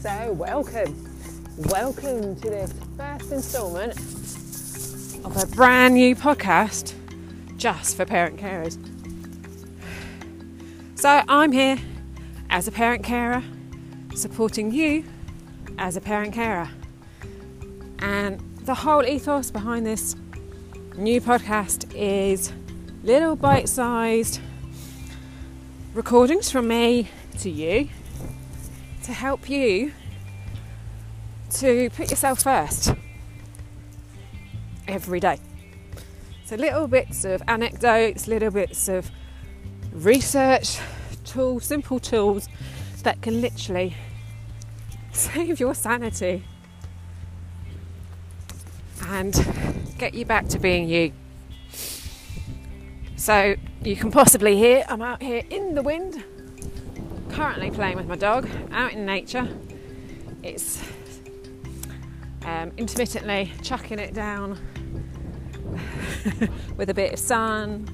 So, welcome. Welcome to this first instalment of a brand new podcast just for parent carers. So, I'm here as a parent carer supporting you as a parent carer. And the whole ethos behind this new podcast is little bite sized recordings from me to you to help you to put yourself first every day. So, little bits of anecdotes, little bits of research, tools, simple tools that can literally save your sanity and get you back to being you. So, you can possibly hear I'm out here in the wind, currently playing with my dog out in nature. It's um, intermittently chucking it down with a bit of sun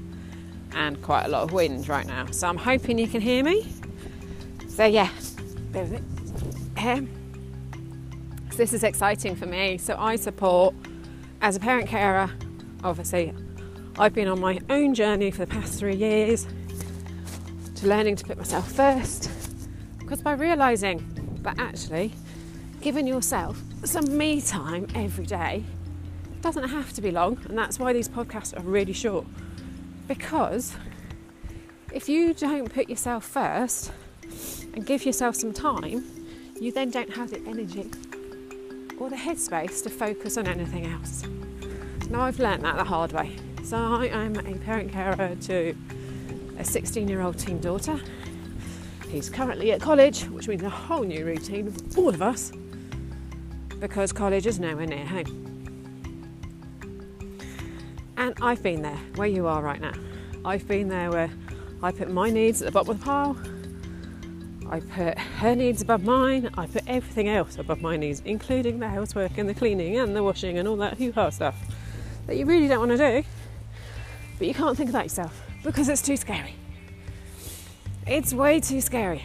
and quite a lot of wind right now. So I'm hoping you can hear me. So yeah, um, so this is exciting for me. So I support as a parent carer. Obviously, I've been on my own journey for the past three years to learning to put myself first. Because by realizing that actually giving yourself some me time every day doesn't have to be long, and that's why these podcasts are really short. Because if you don't put yourself first and give yourself some time, you then don't have the energy or the headspace to focus on anything else. Now, I've learned that the hard way. So, I am a parent carer to a 16 year old teen daughter. He's currently at college, which means a whole new routine for all of us because college is nowhere near home. And I've been there where you are right now. I've been there where I put my needs at the bottom of the pile. I put her needs above mine. I put everything else above my needs, including the housework and the cleaning and the washing and all that hoo ha stuff that you really don't want to do. But you can't think about yourself because it's too scary. It's way too scary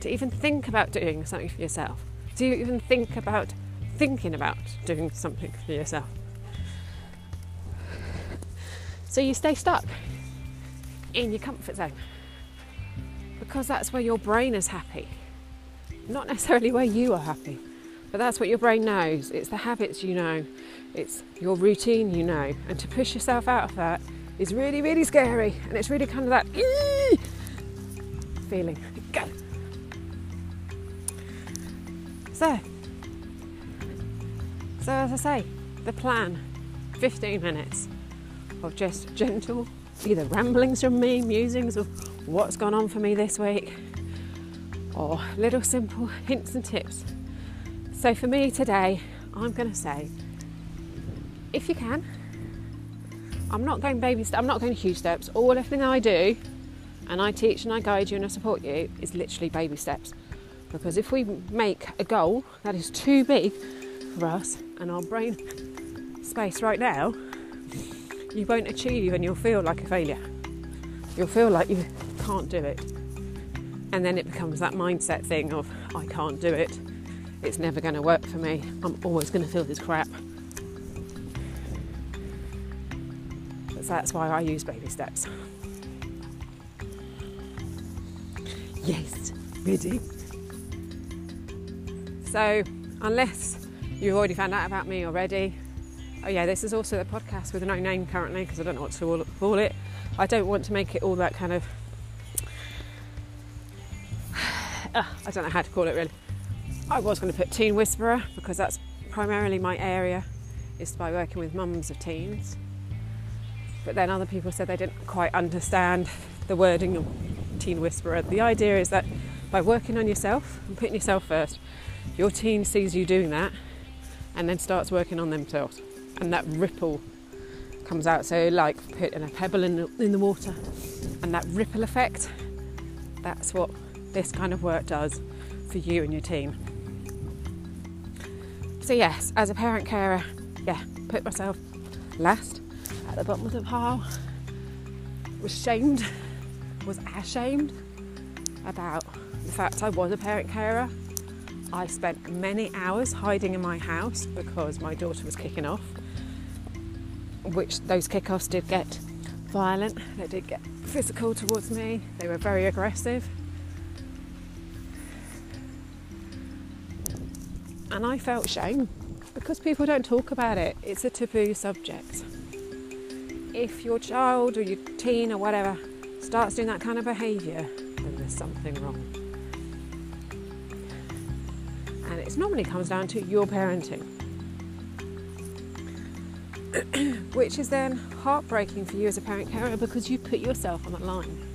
to even think about doing something for yourself you even think about thinking about doing something for yourself? So you stay stuck in your comfort zone because that's where your brain is happy. Not necessarily where you are happy, but that's what your brain knows. It's the habits you know, it's your routine you know. And to push yourself out of that is really, really scary. And it's really kind of that feeling. Go. So, so as I say, the plan 15 minutes of just gentle, either ramblings from me, musings of what's gone on for me this week, or little simple hints and tips. So for me today, I'm going to say, if you can, I'm not going baby steps, I'm not going huge steps. All everything I do, and I teach and I guide you and I support you, is literally baby steps. Because if we make a goal that is too big for us and our brain space right now, you won't achieve and you'll feel like a failure. You'll feel like you can't do it. And then it becomes that mindset thing of, I can't do it. It's never going to work for me. I'm always going to feel this crap. So that's why I use baby steps. Yes, ready. So, unless you've already found out about me already, oh yeah, this is also a podcast with no name currently because I don't know what to call it. I don't want to make it all that kind of. Uh, I don't know how to call it really. I was going to put Teen Whisperer because that's primarily my area, is by working with mums of teens. But then other people said they didn't quite understand the wording Teen Whisperer. The idea is that by working on yourself and putting yourself first, your team sees you doing that and then starts working on themselves. And that ripple comes out. So, like putting a pebble in the, in the water and that ripple effect, that's what this kind of work does for you and your team. So, yes, as a parent carer, yeah, put myself last at the bottom of the pile, was shamed, was ashamed about the fact I was a parent carer I spent many hours hiding in my house because my daughter was kicking off, which those kickoffs did get violent, they did get physical towards me, they were very aggressive. And I felt shame because people don't talk about it, it's a taboo subject. If your child or your teen or whatever starts doing that kind of behaviour, then there's something wrong. And it normally comes down to your parenting, which is then heartbreaking for you as a parent carer because you put yourself on the line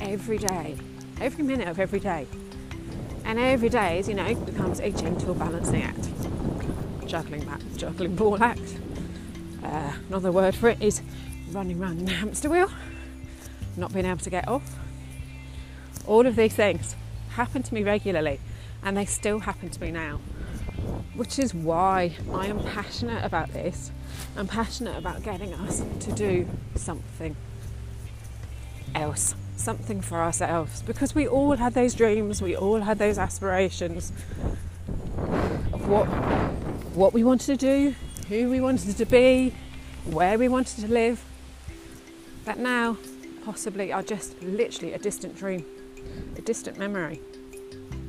every day, every minute of every day. And every day, as you know, becomes a gentle balancing act. Juggling back, juggling ball act. Uh, another word for it is running around a hamster wheel, not being able to get off. All of these things happen to me regularly, and they still happen to me now, which is why I am passionate about this. I'm passionate about getting us to do something else, something for ourselves, because we all had those dreams, we all had those aspirations of what what we wanted to do, who we wanted to be, where we wanted to live, that now possibly are just literally a distant dream, a distant memory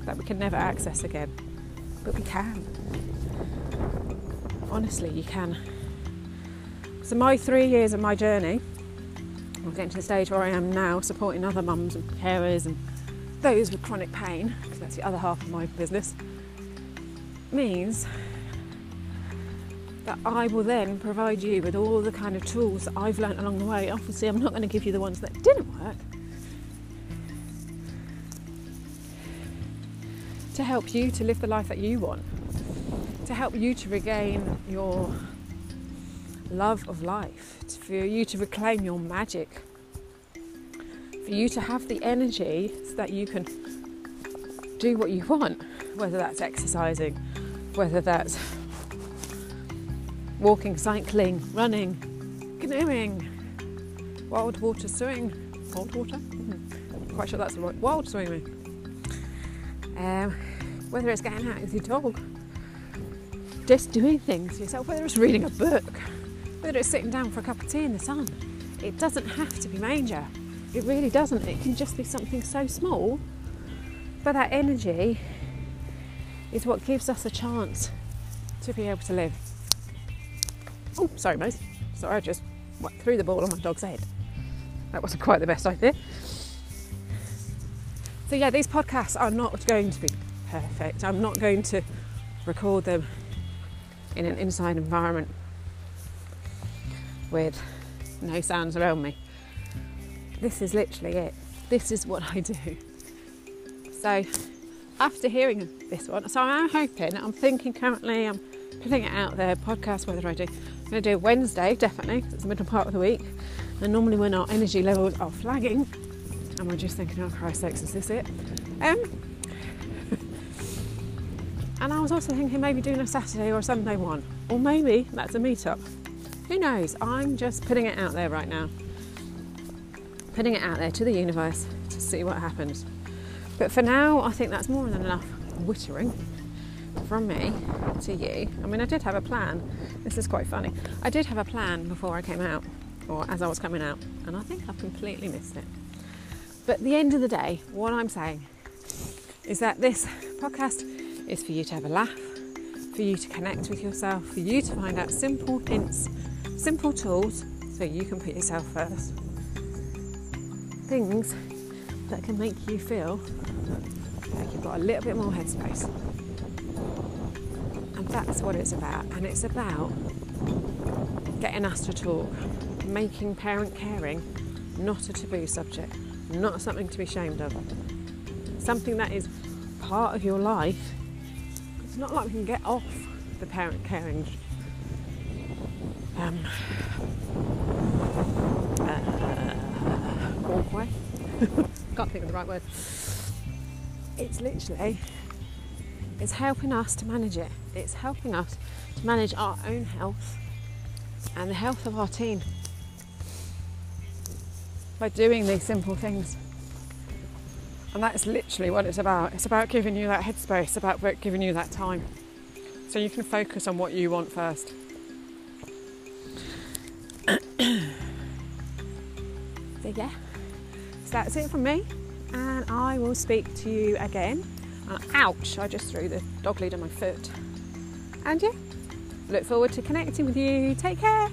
that we can never access again. But we can. Honestly, you can. So, my three years of my journey, I'm getting to the stage where I am now, supporting other mums and carers and those with chronic pain, because that's the other half of my business, means I will then provide you with all the kind of tools that I've learnt along the way. Obviously, I'm not going to give you the ones that didn't work. To help you to live the life that you want, to help you to regain your love of life, for you to reclaim your magic, for you to have the energy so that you can do what you want, whether that's exercising, whether that's walking, cycling, running, canoeing, wild water swimming, wild water? Mm-hmm. Quite sure that's the right wild swimming. Um, whether it's getting out with your dog, just doing things yourself, whether it's reading a book, whether it's sitting down for a cup of tea in the sun. It doesn't have to be major. It really doesn't. It can just be something so small. But that energy is what gives us a chance to be able to live. Oh, sorry, Mose. Sorry, I just threw the ball on my dog's head. That wasn't quite the best idea. So, yeah, these podcasts are not going to be perfect. I'm not going to record them in an inside environment with no sounds around me. This is literally it. This is what I do. So, after hearing this one, so I'm hoping, I'm thinking currently, I'm putting it out there, podcast, whether I do going to do Wednesday, definitely, it's the middle part of the week. And normally when our energy levels are flagging, and we're just thinking, oh Christ sakes, is this it? Um, and I was also thinking maybe doing a Saturday or a Sunday one, or maybe that's a meetup. Who knows? I'm just putting it out there right now. Putting it out there to the universe to see what happens. But for now, I think that's more than enough wittering from me to you. I mean, I did have a plan. This is quite funny. I did have a plan before I came out, or as I was coming out, and I think I've completely missed it. But the end of the day, what I'm saying is that this podcast is for you to have a laugh, for you to connect with yourself, for you to find out simple hints, simple tools so you can put yourself first. Things that can make you feel like you've got a little bit more headspace. That's what it's about. And it's about getting us to talk, making parent caring not a taboo subject, not something to be ashamed of, something that is part of your life. It's not like we can get off the parent caring um, uh, walkway. Can't think of the right word. It's literally it's helping us to manage it. It's helping us to manage our own health and the health of our team by doing these simple things. And that is literally what it's about. It's about giving you that headspace, about giving you that time. So you can focus on what you want first. so, yeah, so that's it from me. And I will speak to you again. Uh, ouch, I just threw the dog lead on my foot. And yeah, look forward to connecting with you. Take care.